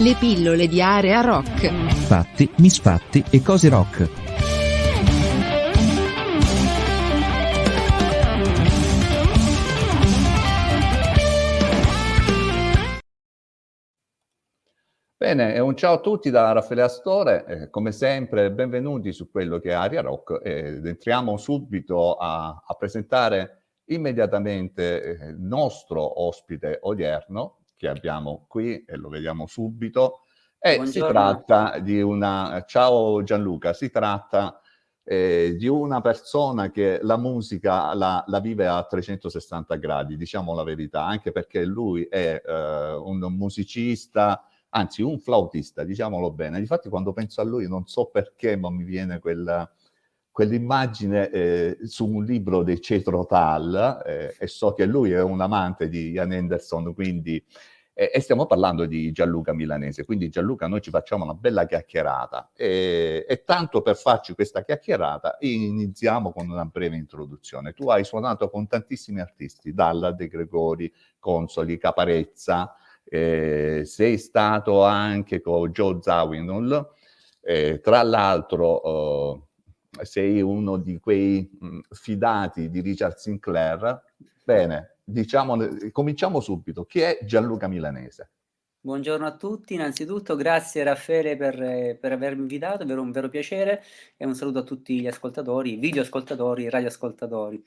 Le pillole di area rock. Fatti, misfatti e cose rock. Bene, e un ciao a tutti da Raffaele Astore, eh, come sempre benvenuti su quello che è Aria Rock ed entriamo subito a, a presentare immediatamente eh, il nostro ospite odierno che abbiamo qui e lo vediamo subito. E Buongiorno. si tratta di una... Ciao Gianluca, si tratta eh, di una persona che la musica la, la, vive a 360 gradi, diciamo la verità, anche perché lui è eh, un musicista, anzi un flautista, diciamolo bene. Difatti quando penso a lui non so perché, ma mi viene quella quell'immagine eh, su un libro di Cetro Tal eh, e so che lui è un amante di Ian Anderson, quindi eh, e stiamo parlando di Gianluca Milanese, quindi Gianluca noi ci facciamo una bella chiacchierata e, e tanto per farci questa chiacchierata iniziamo con una breve introduzione. Tu hai suonato con tantissimi artisti, Dalla, De Gregori, Consoli, Caparezza, eh, sei stato anche con Joe Zawinul, eh, tra l'altro sei uno di quei mh, fidati di Richard Sinclair. Bene, diciamo, cominciamo subito. Chi è Gianluca Milanese? Buongiorno a tutti, innanzitutto grazie Raffaele per, per avermi invitato, è vero, un vero piacere e un saluto a tutti gli ascoltatori, video ascoltatori, radio ascoltatori.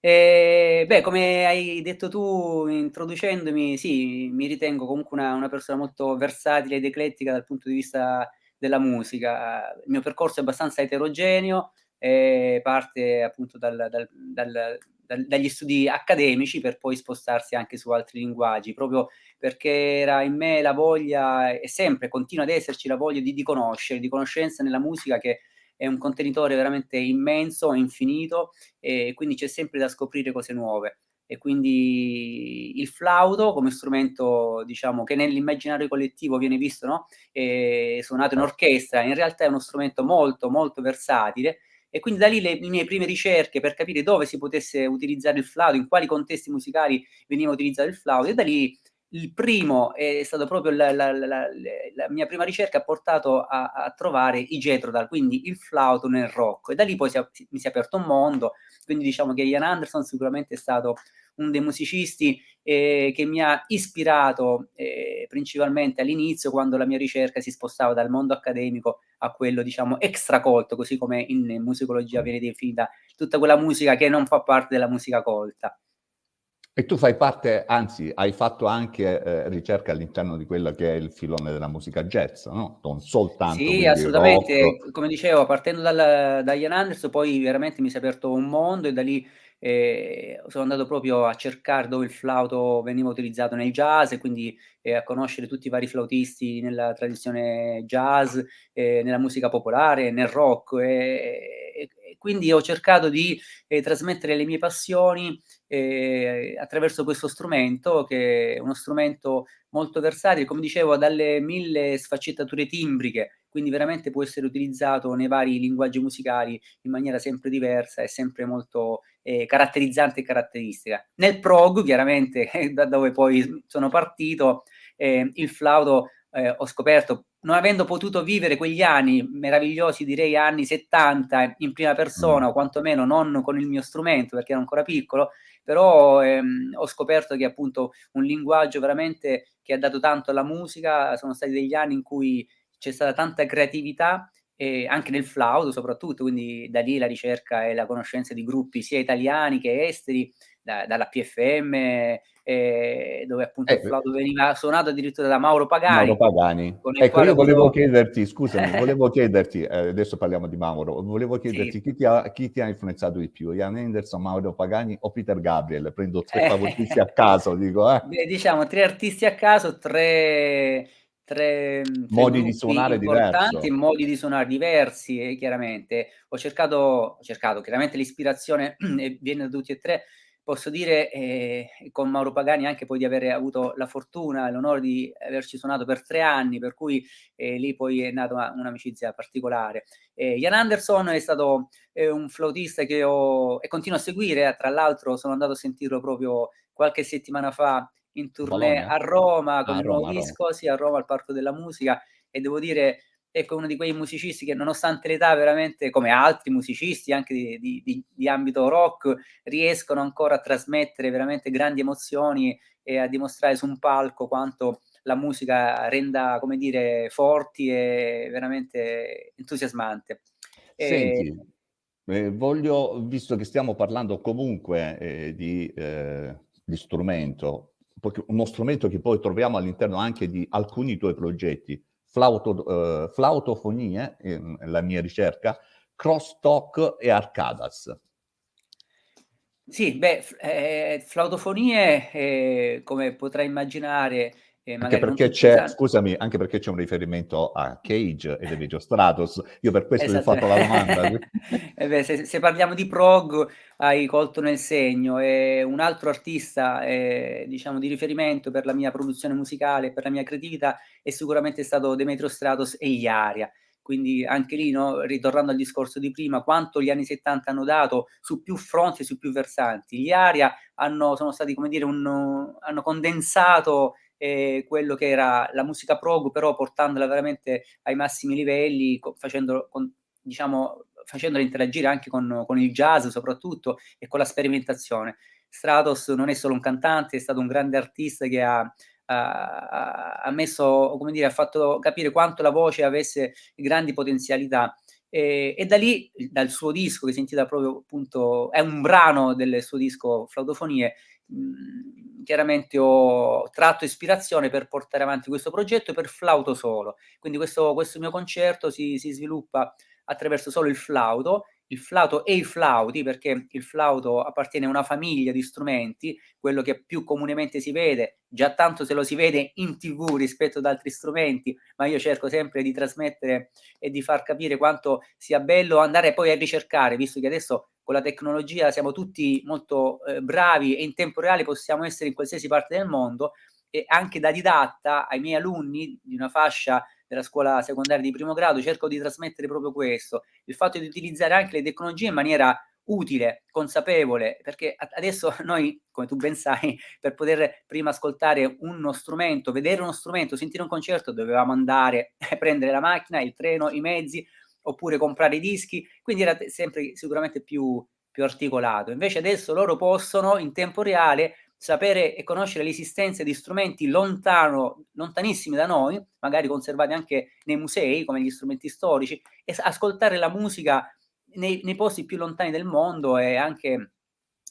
E, beh, come hai detto tu introducendomi, sì, mi ritengo comunque una, una persona molto versatile ed eclettica dal punto di vista della musica. Il mio percorso è abbastanza eterogeneo, eh, parte appunto dal, dal, dal, dagli studi accademici per poi spostarsi anche su altri linguaggi, proprio perché era in me la voglia, e sempre continua ad esserci la voglia di, di conoscere, di conoscenza nella musica che è un contenitore veramente immenso, infinito, e quindi c'è sempre da scoprire cose nuove e quindi il flauto come strumento diciamo che nell'immaginario collettivo viene visto no? e suonato in orchestra in realtà è uno strumento molto molto versatile. E quindi da lì le, le, mie prime ricerche per capire dove si potesse utilizzare il flauto, in quali contesti musicali veniva utilizzato il flauto. E da lì il primo è stato proprio la, la, la, la mia prima ricerca ha portato a, a, trovare i Jethro quindi il flauto nel rock. E da lì poi si, mi si è aperto un mondo, quindi diciamo che Ian Anderson sicuramente è stato uno dei musicisti eh, che mi ha ispirato eh, principalmente all'inizio quando la mia ricerca si spostava dal mondo accademico a quello diciamo extracolto, così come in musicologia viene definita tutta quella musica che non fa parte della musica colta. E tu fai parte, anzi, hai fatto anche eh, ricerca all'interno di quello che è il filone della musica jazz, no? Non soltanto. Sì, assolutamente. Rock. Come dicevo, partendo dal, da Ian Anderson, poi veramente mi si è aperto un mondo e da lì eh, sono andato proprio a cercare dove il flauto veniva utilizzato nel jazz e quindi eh, a conoscere tutti i vari flautisti nella tradizione jazz, eh, nella musica popolare, nel rock e, quindi ho cercato di eh, trasmettere le mie passioni attraverso questo strumento che è uno strumento molto versatile, come dicevo, dalle mille sfaccettature timbriche quindi veramente può essere utilizzato nei vari linguaggi musicali in maniera sempre diversa e sempre molto eh, caratterizzante e caratteristica. Nel prog, chiaramente, da dove poi sono partito, eh, il flauto eh, ho scoperto, non avendo potuto vivere quegli anni meravigliosi, direi anni 70 in prima persona, mm. o quantomeno non con il mio strumento, perché ero ancora piccolo, però ehm, ho scoperto che appunto un linguaggio veramente che ha dato tanto alla musica, sono stati degli anni in cui c'è stata tanta creatività eh, anche nel flauto soprattutto, quindi da lì la ricerca e la conoscenza di gruppi sia italiani che esteri, da, dalla PFM, eh, dove appunto eh, il flauto veniva suonato addirittura da Mauro Pagani. Mauro Pagani. Ecco, io volevo chiederti, scusami, volevo chiederti, eh, adesso parliamo di Mauro, volevo chiederti sì. chi, ti ha, chi, ti ha, influenzato di più, Ian Anderson, Mauro Pagani o Peter Gabriel? Prendo tre favoristi a caso, dico. Eh. Beh, diciamo tre artisti a caso, tre tre, modi di suonare diversi, modi di suonare diversi, e chiaramente ho cercato, ho cercato, chiaramente l'ispirazione viene da tutti e tre. Posso dire eh, con Mauro Pagani anche poi di aver avuto la fortuna e l'onore di averci suonato per tre anni, per cui eh, lì poi è nata una, un'amicizia particolare. Eh, Ian Anderson è stato un flautista che ho e continuo a seguire, tra l'altro sono andato a sentirlo proprio qualche settimana fa in tournée Bologna? a Roma con a il nuovo Roma, Roma. disco, sì, a Roma al Parco della Musica e devo dire, ecco, uno di quei musicisti che nonostante l'età veramente, come altri musicisti anche di, di, di, di ambito rock, riescono ancora a trasmettere veramente grandi emozioni e a dimostrare su un palco quanto la musica renda, come dire, forti e veramente entusiasmante. E... Senti, eh, voglio, visto che stiamo parlando comunque eh, di, eh, di strumento, uno strumento che poi troviamo all'interno anche di alcuni tuoi progetti, flauto, eh, flautofonie, la mia ricerca, crosstalk e arcadas. Sì, beh, eh, flautofonie, eh, come potrai immaginare, eh, anche perché c'è, scusami, anche perché c'è un riferimento a Cage e Demetrio Stratos, io per questo esatto. ho fatto la domanda. eh beh, se, se, parliamo di prog, hai colto nel segno, e un altro artista, eh, diciamo, di riferimento per la mia produzione musicale, per la mia creatività, è sicuramente stato Demetrio Stratos e Iaria. Quindi anche lì, no, ritornando al discorso di prima, quanto gli anni 70 hanno dato su più fronti, su più versanti. Gli Aria hanno, sono stati, come dire, un, hanno condensato eh, quello che era la musica prog, però portandola veramente ai massimi livelli, co- facendo, con, diciamo, facendola interagire anche con, con, il jazz soprattutto e con la sperimentazione. Stratos non è solo un cantante, è stato un grande artista che ha, ha, ha messo, come dire, ha fatto capire quanto la voce avesse grandi potenzialità. E, e, da lì, dal suo disco che si intitola proprio appunto, è un brano del suo disco Flautofonie, chiaramente ho tratto ispirazione per portare avanti questo progetto per flauto solo. Quindi questo, questo mio concerto si, si sviluppa attraverso solo il flauto il flauto e i flauti, perché il flauto appartiene a una famiglia di strumenti, quello che più comunemente si vede, già tanto se lo si vede in tv rispetto ad altri strumenti, ma io cerco sempre di trasmettere e di far capire quanto sia bello andare poi a ricercare, visto che adesso con la tecnologia siamo tutti molto eh, bravi e in tempo reale possiamo essere in qualsiasi parte del mondo e anche da didatta ai miei alunni di una fascia della scuola secondaria di primo grado, cerco di trasmettere proprio questo, il fatto di utilizzare anche le tecnologie in maniera utile, consapevole, perché adesso noi, come tu ben sai, per poter prima ascoltare uno strumento, vedere uno strumento, sentire un concerto, dovevamo andare a prendere la macchina, il treno, i mezzi, oppure comprare i dischi, quindi era sempre sicuramente più, più articolato. Invece adesso loro possono in tempo reale sapere e conoscere l'esistenza di strumenti lontano, lontanissimi da noi, magari conservati anche nei musei come gli strumenti storici, e ascoltare la musica nei, nei posti più lontani del mondo e anche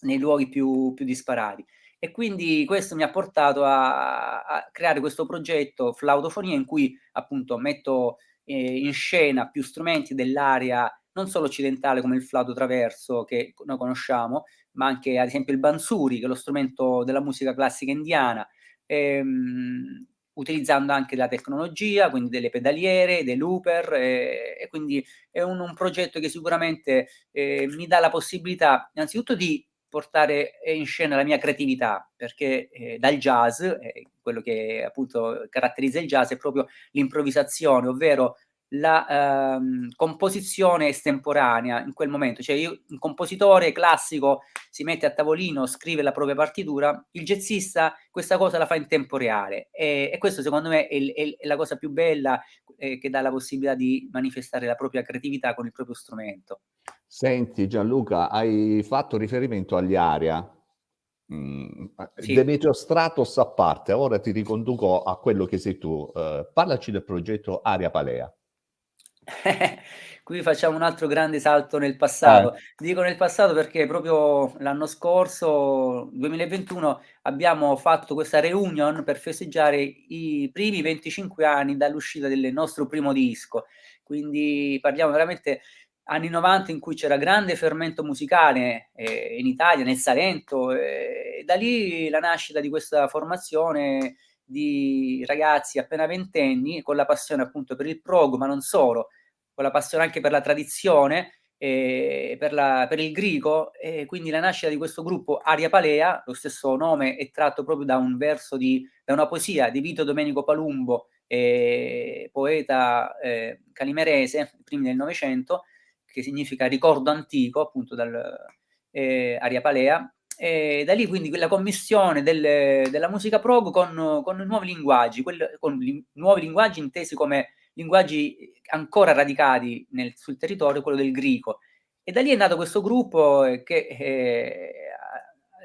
nei luoghi più, più disparati. E quindi questo mi ha portato a, a creare questo progetto Flautofonia in cui appunto metto eh, in scena più strumenti dell'area non solo occidentale come il flauto traverso che noi conosciamo, ma anche ad esempio il bansuri, che è lo strumento della musica classica indiana, ehm, utilizzando anche la tecnologia, quindi delle pedaliere, dei looper, eh, e quindi è un, un, progetto che sicuramente eh, mi dà la possibilità innanzitutto di portare in scena la mia creatività, perché eh, dal jazz, eh, quello che appunto caratterizza il jazz è proprio l'improvvisazione, ovvero la ehm, composizione estemporanea in quel momento, cioè io, un compositore classico si mette a tavolino, scrive la propria partitura, il jazzista questa cosa la fa in tempo reale e, e questo secondo me è, è, è, la cosa più bella eh, che dà la possibilità di manifestare la propria creatività con il proprio strumento. Senti Gianluca, hai fatto riferimento agli aria. Mm, sì. Demetrio Stratos a parte, ora ti riconduco a quello che sei tu. Uh, parlaci del progetto Aria Palea. Qui facciamo un altro grande salto nel passato. Eh. Dico nel passato perché proprio l'anno scorso, 2021, abbiamo fatto questa reunion per festeggiare i primi 25 anni dall'uscita del nostro primo disco. Quindi parliamo veramente anni 90 in cui c'era grande fermento musicale eh, in Italia, nel Salento, eh, e da lì la nascita di questa formazione di ragazzi appena ventenni con la passione appunto per il prog, ma non solo, con la passione anche per la tradizione, e per, la, per il greco, e quindi la nascita di questo gruppo Aria Palea, lo stesso nome è tratto proprio da un verso di, da una poesia di Vito Domenico Palumbo, eh, poeta eh, calimerese, primi del Novecento, che significa ricordo antico, appunto dal eh, Aria Palea, e da lì quindi quella commissione del, della musica prog con, con nuovi linguaggi, quel, con li, nuovi linguaggi intesi come linguaggi ancora radicati nel, sul territorio, quello del greco. E da lì è nato questo gruppo che, eh,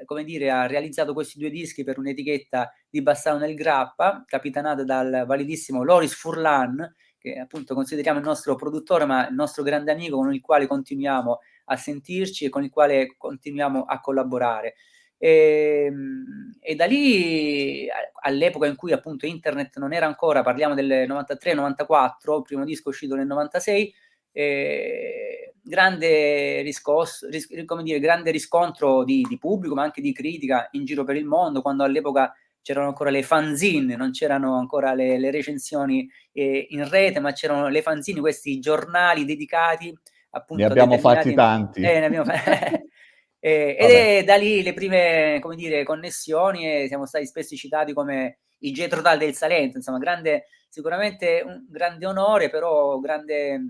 come dire, ha realizzato questi due dischi per un'etichetta di Bassano nel Grappa, capitanata dal validissimo Loris Furlan, che appunto consideriamo il nostro produttore, ma il nostro grande amico con il quale continuiamo a sentirci e con il quale continuiamo a collaborare. E, ehm, e, da lì all'epoca in cui appunto internet non era ancora, parliamo del 93-94, il primo disco uscito nel 96, eh, grande, riscosso, ris- come dire, grande riscontro di, di, pubblico ma anche di critica in giro per il mondo quando all'epoca c'erano ancora le fanzine, non c'erano ancora le, le recensioni eh, in rete, ma c'erano le fanzine, questi giornali dedicati appunto... Ne abbiamo fatti tanti. Eh, ne abbiamo fatti... eh, ed è da lì le prime, come dire, connessioni e siamo stati spesso citati come i Jetro Dal del Salento, insomma, grande, sicuramente un grande onore, però grande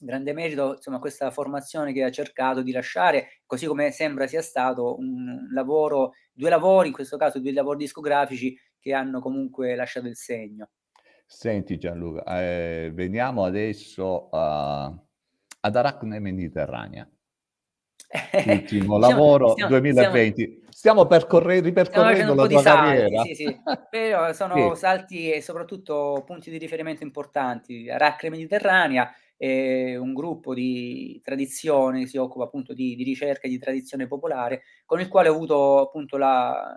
grande merito insomma questa formazione che ha cercato di lasciare, così come sembra sia stato un lavoro, due lavori, in questo caso due lavori discografici che hanno comunque lasciato il segno. Senti Gianluca, eh, veniamo adesso a, ad Aracne Mediterranea. Ultimo stiamo, lavoro stiamo, 2020. Stiamo, stiamo percorre- ripercorrendo la tua carriera. Sì, sì. Però sono sì. salti e soprattutto punti di riferimento importanti. Aracne Mediterranea, eh, un gruppo di tradizione che si occupa appunto di, di, ricerca e di tradizione popolare, con il quale ho avuto appunto la,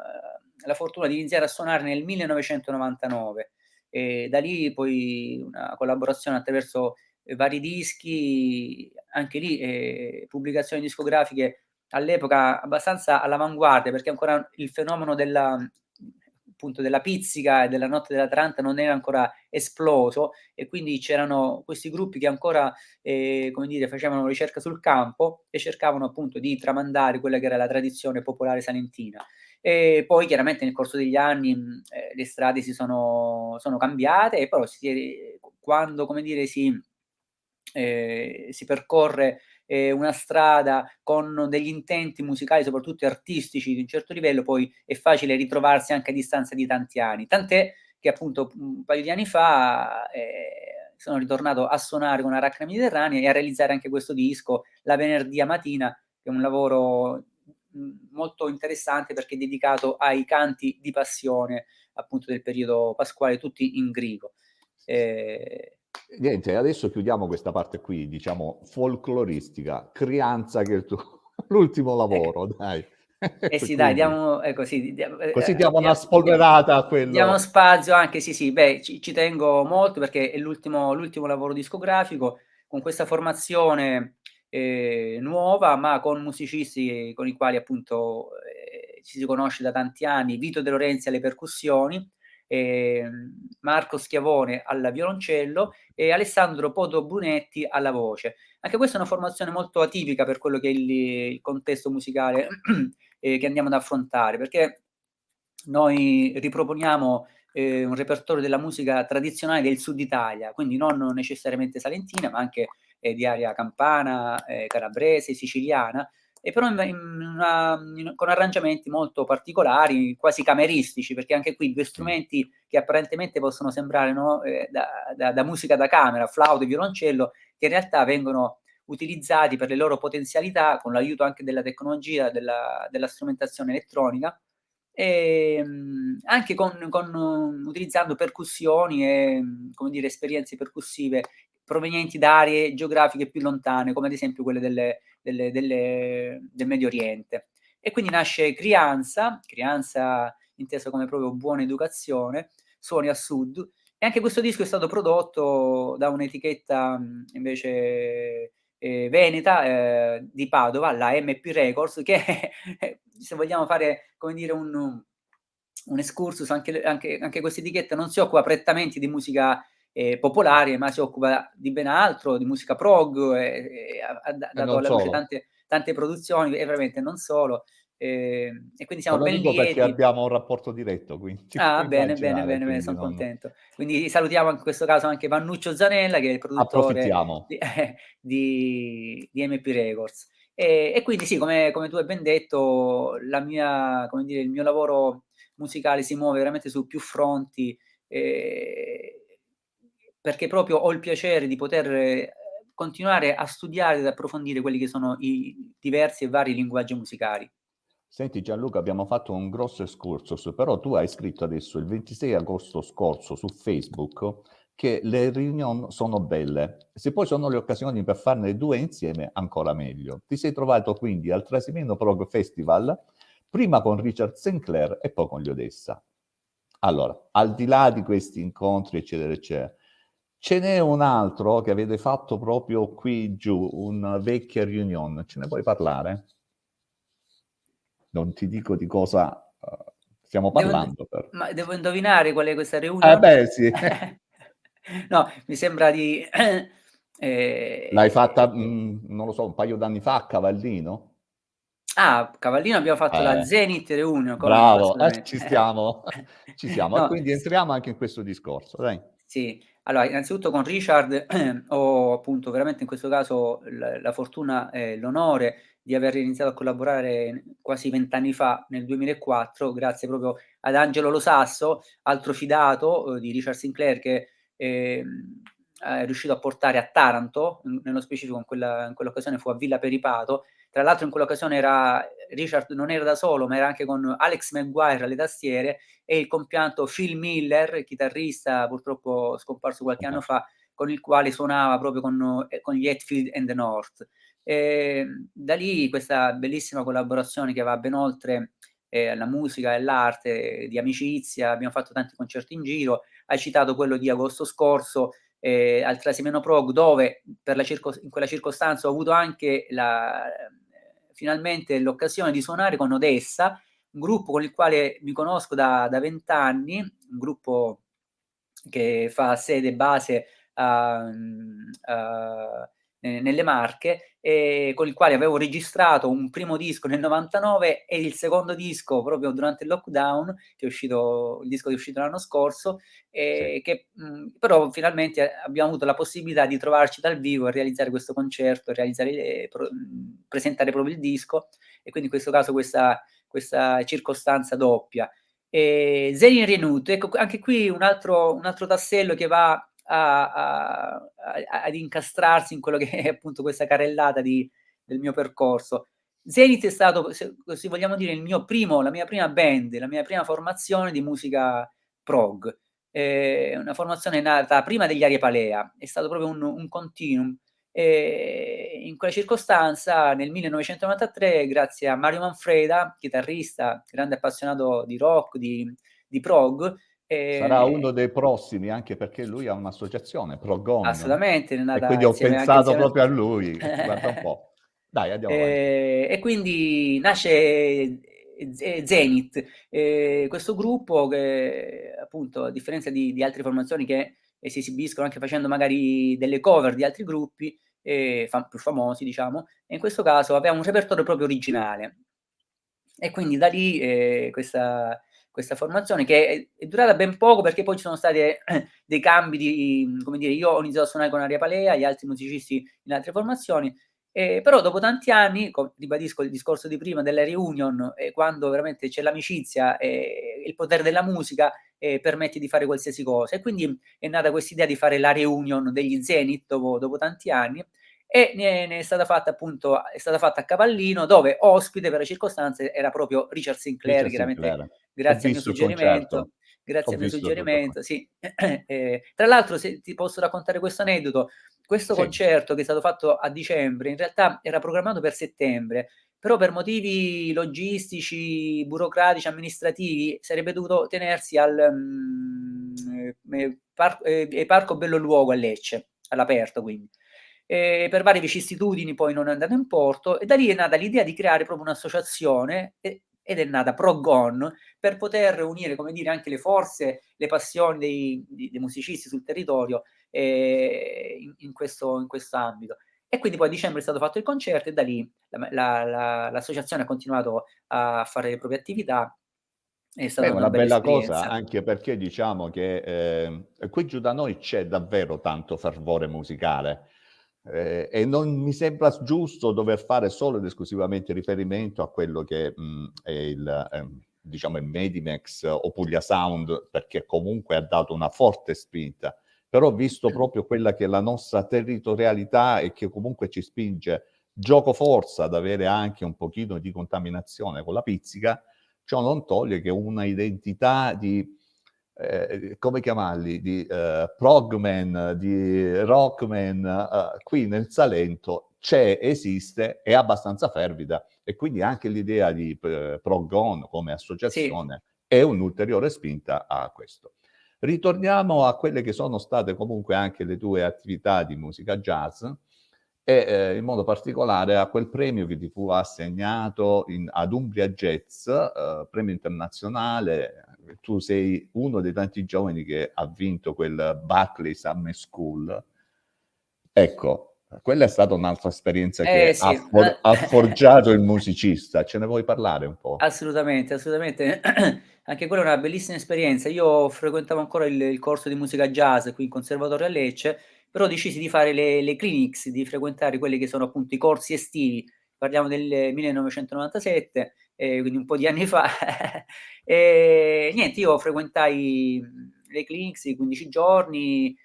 la fortuna di iniziare a suonare nel 1999. E da lì poi una collaborazione attraverso vari dischi, anche lì eh, pubblicazioni discografiche all'epoca abbastanza all'avanguardia perché ancora il fenomeno della, appunto della pizzica e della notte dell'Atalanta non era ancora esploso e quindi c'erano questi gruppi che ancora eh, come dire, facevano ricerca sul campo e cercavano appunto di tramandare quella che era la tradizione popolare salentina. E poi chiaramente nel corso degli anni eh, le strade si sono, sono cambiate e però si, quando come dire, si, eh, si percorre eh, una strada con degli intenti musicali, soprattutto artistici di un certo livello, poi è facile ritrovarsi anche a distanza di tanti anni. Tant'è che appunto un paio di anni fa eh, sono ritornato a suonare con Aracna Mediterranea e a realizzare anche questo disco la venerdì a mattina, che è un lavoro molto interessante perché è dedicato ai canti di passione appunto del periodo pasquale, tutti in greco. Eh, Niente, adesso chiudiamo questa parte qui, diciamo, folcloristica. Crianza, che è il tuo, l'ultimo lavoro, ecco. dai. Eh sì, dai, diamo, ecco, sì, diamo, eh, così diamo una spolverata a quello. Diamo spazio anche, sì, sì, beh, ci, ci tengo molto perché è l'ultimo, l'ultimo lavoro discografico con questa formazione eh, nuova, ma con musicisti con i quali appunto eh, ci si conosce da tanti anni, Vito De Lorenzi alle percussioni, eh, Marco Schiavone al violoncello e Alessandro Poto Brunetti alla voce. Anche questa è una formazione molto atipica per quello che è il, il contesto musicale eh, che andiamo ad affrontare, perché noi riproponiamo eh, un repertorio della musica tradizionale del sud Italia, quindi non necessariamente salentina, ma anche eh, di area campana, eh, calabrese, siciliana, e però in, in una, in, con arrangiamenti molto particolari, quasi cameristici, perché anche qui due strumenti che apparentemente possono sembrare no, eh, da, da, da, musica da camera, flauto e violoncello, che in realtà vengono utilizzati per le loro potenzialità, con l'aiuto anche della tecnologia, della, della strumentazione elettronica, e anche con, con, utilizzando percussioni e come dire, esperienze percussive provenienti da aree geografiche più lontane, come ad esempio quelle delle, delle, delle, del Medio Oriente. E quindi nasce Crianza, Crianza intesa come proprio buona educazione, suoni a sud, e anche questo disco è stato prodotto da un'etichetta invece eh, veneta eh, di Padova, la MP Records, che se vogliamo fare, come dire, un, un excursus, anche, anche, anche questa etichetta non si occupa prettamente di musica eh, popolare, ma si occupa di ben altro, di musica prog, e, e ha, ha dato alla luce tante, tante produzioni, e veramente non solo. Eh, e quindi siamo ben lieti. perché abbiamo un rapporto diretto. Quindi ah, bene, bene, bene, bene, sono non... contento. Quindi salutiamo in questo caso anche Vannuccio Zanella, che è il produttore di, di, di, MP Records. E, e quindi sì, come, come, tu hai ben detto, mia, dire, il mio lavoro musicale si muove veramente su più fronti, eh, perché proprio ho il piacere di poter eh, continuare a studiare ed approfondire quelli che sono i diversi e vari linguaggi musicali. Senti Gianluca, abbiamo fatto un grosso excursus, però tu hai scritto adesso il 26 agosto scorso su Facebook che le riunioni sono belle. Se poi sono le occasioni per farne due insieme, ancora meglio. Ti sei trovato quindi al Trasimeno Prog Festival, prima con Richard Sinclair e poi con gli Odessa. Allora, al di là di questi incontri, eccetera, eccetera, ce n'è un altro che avete fatto proprio qui giù, una vecchia riunione. Ce ne puoi parlare? Non ti dico di cosa uh, stiamo parlando. Devo, ma devo indovinare qual è questa riunione? Eh beh, sì. No, mi sembra di... Eh, L'hai fatta, mh, mm, non lo so, un paio d'anni fa a Cavallino? Ah, Cavallino abbiamo fatto eh. la Zenith Reunion. Bravo, eh, ci stiamo, ci siamo. No, quindi entriamo anche in questo discorso, dai. Sì, allora, innanzitutto con Richard ho appunto veramente in questo caso la, la fortuna e l'onore di aver iniziato a collaborare quasi vent'anni fa, nel 2004, grazie proprio ad Angelo Lo Sasso, altro fidato eh, di Richard Sinclair che eh, è riuscito a portare a Taranto, nello specifico in, quella, in quell'occasione fu a Villa Peripato, tra l'altro in quell'occasione era, Richard non era da solo, ma era anche con Alex Maguire alle tastiere e il compianto Phil Miller, chitarrista purtroppo scomparso qualche anno fa, con il quale suonava proprio con, eh, con gli Hetfield and the North. E da lì questa bellissima collaborazione che va ben oltre eh, la musica e l'arte, di amicizia, abbiamo fatto tanti concerti in giro, hai citato quello di agosto scorso eh, al Trasimeno Prog, dove circo- in quella circostanza ho avuto anche la, finalmente l'occasione di suonare con Odessa, un gruppo con il quale mi conosco da vent'anni, un gruppo che fa sede base a, a nelle Marche, eh, con il quale avevo registrato un primo disco nel 99 e il secondo disco proprio durante il lockdown, che è uscito, il disco che è uscito l'anno scorso, eh, sì. che mh, però finalmente abbiamo avuto la possibilità di trovarci dal vivo e realizzare questo concerto, realizzare, eh, pro, presentare proprio il disco e quindi in questo caso questa, questa circostanza doppia. E Zerin Renut, ecco anche qui un altro, un altro tassello che va a, a, ad incastrarsi in quello che è appunto questa carrellata di, del mio percorso. Zenith è stato, se così vogliamo dire, il mio primo, la mia prima band, la mia prima formazione di musica prog. Eh, una formazione nata prima degli Arie Palea, è stato proprio un, un continuum. E in quella circostanza, nel 1993, grazie a Mario Manfreda, chitarrista, grande appassionato di rock, di, di prog, Sarà uno dei prossimi, anche perché lui ha un'associazione, Progon. Assolutamente. E quindi ho pensato proprio a lui. Guarda un po'. Dai, andiamo e, e quindi nasce Zenith, eh, questo gruppo che appunto a differenza di, di altre formazioni che eh, si esibiscono anche facendo magari delle cover di altri gruppi eh, fam- più famosi diciamo, e in questo caso aveva un repertorio proprio originale e quindi da lì eh, questa, questa formazione che è, durata ben poco perché poi ci sono stati eh, dei cambi di, come dire, io ho iniziato a suonare con Aria Palea, gli altri musicisti in altre formazioni, eh, però dopo tanti anni, ribadisco il discorso di prima della reunion, eh, quando veramente c'è l'amicizia e il potere della musica eh, permette di fare qualsiasi cosa. E quindi è nata questa idea di fare la reunion degli Zenith dopo, dopo tanti anni e ne, ne, è stata fatta appunto è stata fatta a Cavallino dove ospite per le circostanze era proprio Richard Sinclair, Richard chiaramente Sinclair. grazie al mio suggerimento grazie al mio suggerimento sì. eh, tra l'altro se ti posso raccontare questo aneddoto questo sì. concerto che è stato fatto a dicembre in realtà era programmato per settembre però per motivi logistici, burocratici, amministrativi sarebbe dovuto tenersi al um, eh, par- eh, Parco Bello Luogo a Lecce all'aperto quindi eh, per varie vicissitudini poi non è andato in porto e da lì è nata l'idea di creare proprio un'associazione e, ed è nata ProGon per poter unire, come dire, anche le forze, le passioni dei, dei, dei musicisti sul territorio eh, in, in, questo, in questo ambito. E quindi poi a dicembre è stato fatto il concerto e da lì la, la, la, l'associazione ha continuato a fare le proprie attività. È stata Beh, una, una bella, bella cosa, anche perché diciamo che eh, qui giù da noi c'è davvero tanto fervore musicale Eh, e non mi sembra giusto dover fare solo ed esclusivamente riferimento a quello che mh, mm, è il, eh, diciamo, il Medimex o Puglia Sound, perché comunque ha dato una forte spinta, però visto proprio quella che è la nostra territorialità e che comunque ci spinge gioco forza ad avere anche un pochino di contaminazione con la pizzica, ciò non toglie che una identità di eh, come chiamarli, di eh, progman, di rockman, eh, qui nel Salento c'è, esiste, è abbastanza fervida e quindi anche l'idea di eh, Progon come associazione sì. è un'ulteriore spinta a questo. Ritorniamo a quelle che sono state comunque anche le tue attività di musica jazz e eh, in modo particolare a quel premio che ti fu assegnato in, ad Umbria Jazz, eh, premio internazionale. Tu sei uno dei tanti giovani che ha vinto quel Barclay Summer School. Ecco, quella è stata un'altra esperienza che eh, sì. ha, for- ha, forgiato il musicista. Ce ne vuoi parlare un po'? Assolutamente, assolutamente. Anche quella è una bellissima esperienza. Io frequentavo ancora il, il corso di musica jazz qui in Conservatorio a Lecce però decisi di fare le, le clinics, di frequentare quelli che sono appunto i corsi estivi, parliamo del 1997, eh, quindi un po' di anni fa, e niente, io frequentai le clinics di 15 giorni,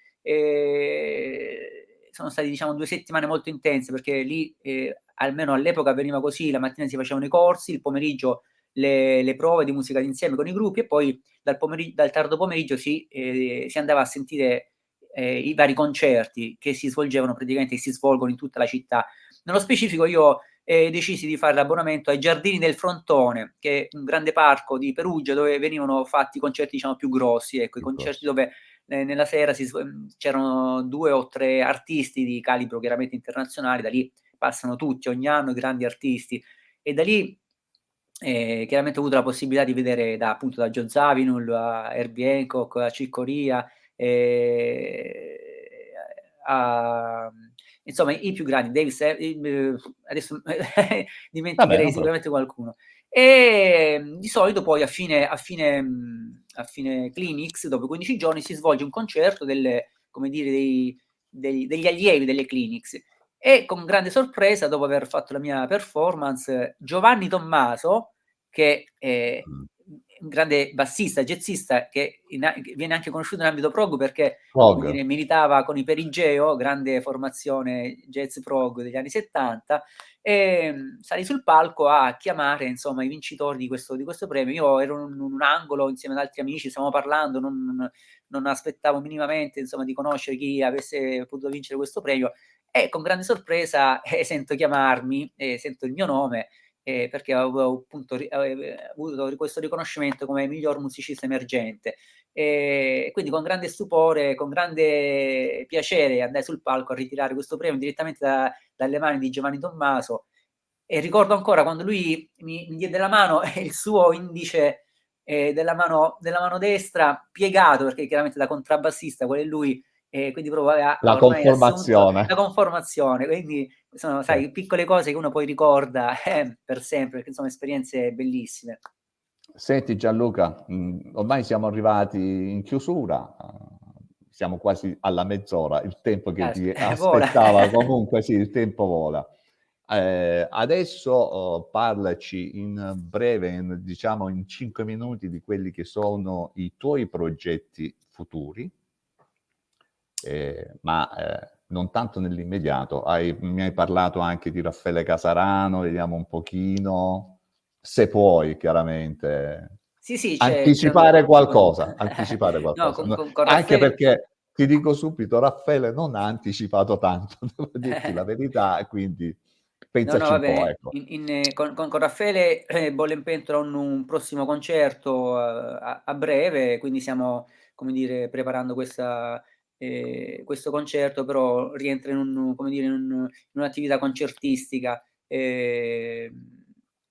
sono stati diciamo due settimane molto intense perché lì, eh, almeno all'epoca veniva così, la mattina si facevano i corsi, il pomeriggio le, le, prove di musica d'insieme con i gruppi e poi dal, dal tardo pomeriggio si, eh, si andava a sentire eh, i vari concerti che si svolgevano praticamente si svolgono in tutta la città. Nello specifico io eh, decisi di fare l'abbonamento ai Giardini del Frontone, che è un grande parco di Perugia dove venivano fatti i concerti diciamo più grossi, ecco, i concerti dove eh, nella sera si, c'erano due o tre artisti di calibro chiaramente internazionale, da lì passano tutti ogni anno i grandi artisti e da lì eh, chiaramente ho avuto la possibilità di vedere da, appunto da John Zavinul a Herbie Hancock a Ciccoria eh, a, insomma i più grandi, Davis, eh, adesso dimenticherei Vabbè, sicuramente qualcuno. E di solito poi a fine, a fine, a fine clinics, dopo 15 giorni, si svolge un concerto delle, come dire, dei, dei, degli allievi delle clinics. E con grande sorpresa, dopo aver fatto la mia performance, Giovanni Tommaso, che è, mm un grande bassista, jazzista che, in, che, viene anche conosciuto in ambito prog perché dire, militava con i Perigeo, grande formazione jazz prog degli anni 70 e mm, salì sul palco a chiamare insomma i vincitori di questo, di questo premio. Io ero in un, un, angolo insieme ad altri amici, stavamo parlando, non, non aspettavo minimamente insomma, di conoscere chi avesse potuto vincere questo premio e con grande sorpresa eh, sento chiamarmi, eh, sento il mio nome eh, perché avevo appunto avevo avuto questo riconoscimento come miglior musicista emergente. E quindi con grande stupore, con grande piacere andai sul palco a ritirare questo premio direttamente da, dalle mani di Giovanni Tommaso e ricordo ancora quando lui mi, mi diede la mano e il suo indice eh, della, mano, della mano destra piegato, perché chiaramente da contrabbassista, quello è lui, e quindi proprio aveva la conformazione. la conformazione, quindi sono sai, piccole cose che uno poi ricorda eh, per sempre, perché sono esperienze bellissime. Senti Gianluca, mh, mm, ormai siamo arrivati in chiusura, siamo quasi alla mezz'ora, il tempo che ti aspettava comunque, sì, il tempo vola. Eh, adesso oh, parlaci in breve, in, diciamo in cinque minuti, di quelli che sono i tuoi progetti futuri, eh, ma eh, non tanto nell'immediato. Hai, mi hai parlato anche di Raffaele Casarano, vediamo un pochino, se puoi chiaramente. Sì, sì, anticipare qualcosa, anticipare qualcosa. No, con, con, Raffaele... Anche perché ti dico subito, Raffaele non ha anticipato tanto, devo dirti la verità, quindi pensaci no, no, vabbè, un po'. Ecco. In, in, eh, con, con, Raffaele eh, Bolle in Pentola un, un prossimo concerto a, a, a breve, quindi stiamo, come dire, preparando questa eh, questo concerto però rientra in, un, dire, in, un, in un'attività concertistica. Eh,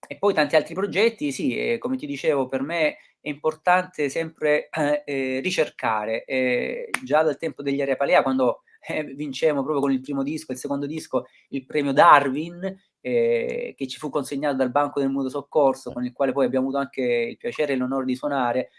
e poi tanti altri progetti, sì, eh, come ti dicevo, per me è importante sempre eh, eh, ricercare. Eh, già dal tempo degli Area Palea, quando vincemmo proprio con il primo disco, il secondo disco, il premio Darwin, che ci fu consegnato dal Banco del Mutuo Soccorso, con il quale poi abbiamo avuto anche il piacere e l'onore di suonare.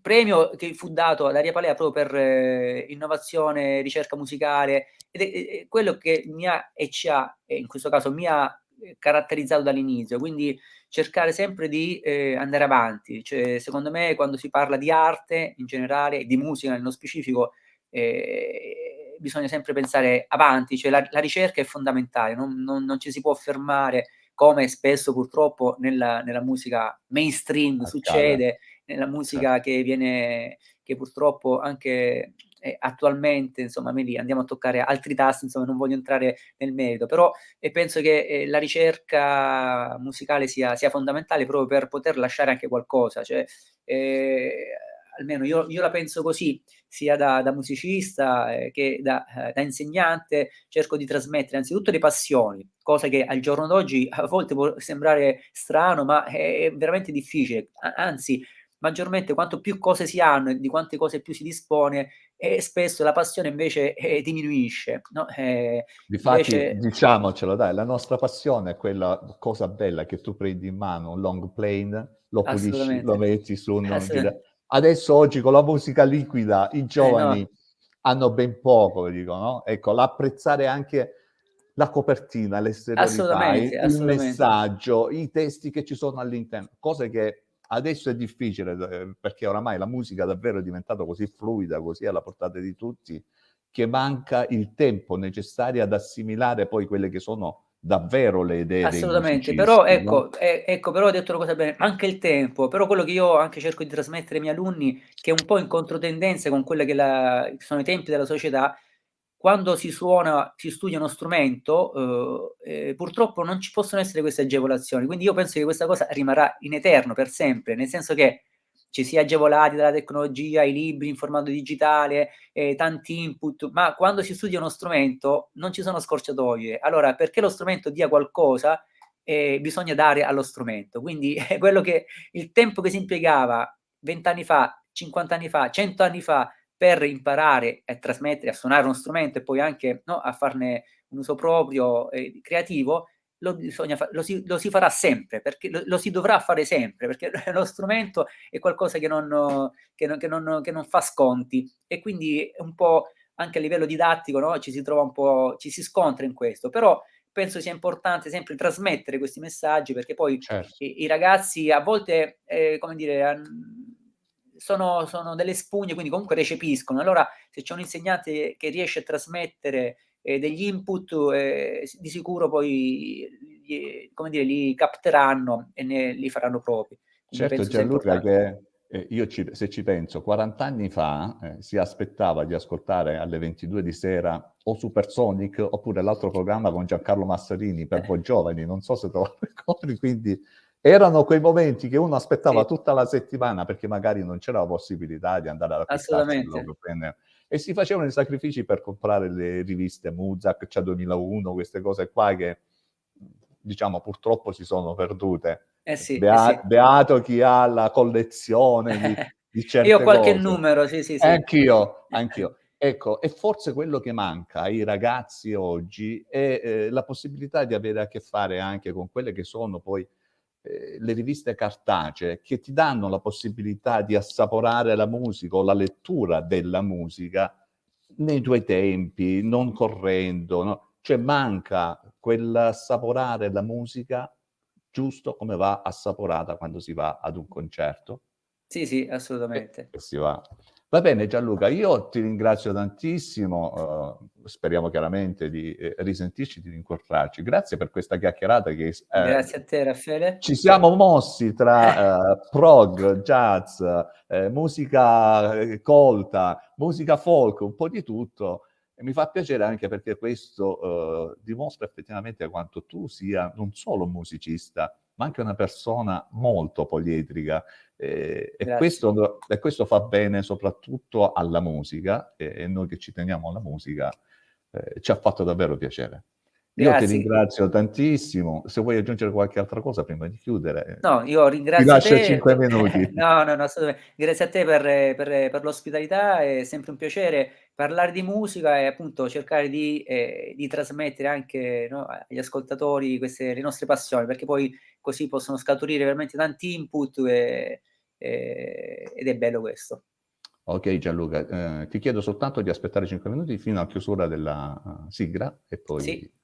Premio che fu dato ad Aria Palea proprio per eh, innovazione, ricerca musicale, ed è, è, quello che mi ha e ci ha, e in questo caso mi ha eh, caratterizzato dall'inizio, quindi cercare sempre di eh, andare avanti. Cioè, secondo me, quando si parla di arte in generale, di musica nello specifico, eh, bisogna sempre pensare avanti, cioè la, la ricerca è fondamentale, non, non, non, ci si può fermare come spesso purtroppo nella, nella musica mainstream Accade. succede, nella musica certo. che viene, che purtroppo anche eh, attualmente, insomma, lì andiamo a toccare altri tasti, insomma, non voglio entrare nel merito, però eh, penso che eh, la ricerca musicale sia, sia, fondamentale proprio per poter lasciare anche qualcosa, cioè, eh, almeno io, io, la penso così, sia da, da musicista eh, che da, eh, da, insegnante, cerco di trasmettere anzitutto le passioni, cosa che al giorno d'oggi a volte può sembrare strano, ma è, è veramente difficile, anzi maggiormente quanto più cose si hanno e di quante cose più si dispone, e spesso la passione invece eh, diminuisce. No? Eh, Difatti, invece... diciamocelo, dai, la nostra passione è quella cosa bella che tu prendi in mano un long plane, lo pulisci, lo metti su un... Adesso oggi con la musica liquida i giovani eh, no. hanno ben poco, dico, no? Ecco, l'apprezzare anche la copertina, l'esteriorità, il messaggio, i testi che ci sono all'interno, cose che Adesso è difficile eh, perché oramai la musica davvero è diventata così fluida, così alla portata di tutti, che manca il tempo necessario ad assimilare poi quelle che sono davvero le idee. Assolutamente, però ecco, no? eh, ecco, però ho detto una cosa bene, anche il tempo, però quello che io anche cerco di trasmettere ai miei alunni, che è un po' in controtendenza con quelli che, che sono i tempi della società, quando si suona, si studia uno strumento, eh, eh, purtroppo non ci possono essere queste agevolazioni. Quindi io penso che questa cosa rimarrà in eterno per sempre, nel senso che ci si è agevolati dalla tecnologia, i libri in formato digitale, eh, tanti input, ma quando si studia uno strumento non ci sono scorciatoie. Allora, perché lo strumento dia qualcosa, eh, bisogna dare allo strumento. Quindi quello che il tempo che si impiegava vent'anni fa, 50 anni fa, 100 anni fa per imparare a trasmettere, a suonare uno strumento e poi anche no, a farne un uso proprio e creativo, lo, fa- lo, si, lo, si, farà sempre, perché lo, lo, si dovrà fare sempre, perché lo strumento è qualcosa che non, che non, che non, che non fa sconti e quindi un po' anche a livello didattico no, ci si trova un po', ci si scontra in questo, però penso sia importante sempre trasmettere questi messaggi perché poi certo. i, i, ragazzi a volte, eh, come dire, sono, sono, delle spugne, quindi comunque recepiscono. Allora, se c'è un insegnante che riesce a trasmettere eh, degli input, eh, di sicuro poi gli, come dire, li capteranno e ne, li faranno propri. Quindi certo, Gianluca, che eh, io ci, se ci penso, 40 anni fa eh, si aspettava di ascoltare alle 22 di sera o Supersonic oppure l'altro programma con Giancarlo Massarini per eh. voi giovani, non so se te lo ricordi, quindi erano quei momenti che uno aspettava sì. tutta la settimana perché magari non c'era la possibilità di andare ad acquistarsi e si facevano i sacrifici per comprare le riviste Muzak, c'è 2001, queste cose qua che diciamo purtroppo si sono perdute. Eh sì, Bea- eh sì. Beato chi ha la collezione di, di certe Io ho qualche cose. numero, sì, sì, sì. Anch'io, anch'io. Ecco, e forse quello che manca ai ragazzi oggi è eh, la possibilità di avere a che fare anche con quelle che sono poi eh, le riviste cartacee che ti danno la possibilità di assaporare la musica o la lettura della musica nei tuoi tempi, non correndo, no? cioè manca quell'assaporare la musica giusto come va assaporata quando si va ad un concerto. Sì, sì, assolutamente. E, e si va. Va bene Gianluca, io ti ringrazio tantissimo, uh, speriamo chiaramente di eh, risentirci, di incontrarci. Grazie per questa chiacchierata che... Eh, Grazie a te Raffaele. Ci siamo mossi tra uh, prog, jazz, eh, musica eh, colta, musica folk, un po' di tutto. E mi fa piacere anche perché questo dimostra effettivamente quanto tu sia non solo un musicista, ma anche una persona molto poliedrica eh, e, questo, e, questo, fa bene soprattutto alla musica e, e noi che ci teniamo alla musica eh, ci ha fatto davvero piacere. Io Grazie. ti ringrazio tantissimo. Se vuoi aggiungere qualche altra cosa prima di chiudere, no, io ringrazio ti lascio te. 5 minuti. no, no, no. Grazie a te per, per, per, l'ospitalità, è sempre un piacere parlare di musica e appunto cercare di, eh, di trasmettere anche no, agli ascoltatori queste, le nostre passioni, perché poi così possono scaturire veramente tanti input e, eh, ed è bello questo. Ok Gianluca, eh, ti chiedo soltanto di aspettare 5 minuti fino a chiusura della uh, sigla e poi Sì.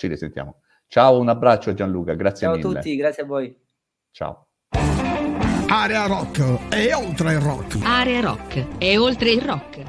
Ci risentiamo. Ciao, un abbraccio Gianluca, grazie Ciao a mille. tutti, grazie a voi. Ciao. Area rock e oltre il rock. Area rock. E oltre il rock.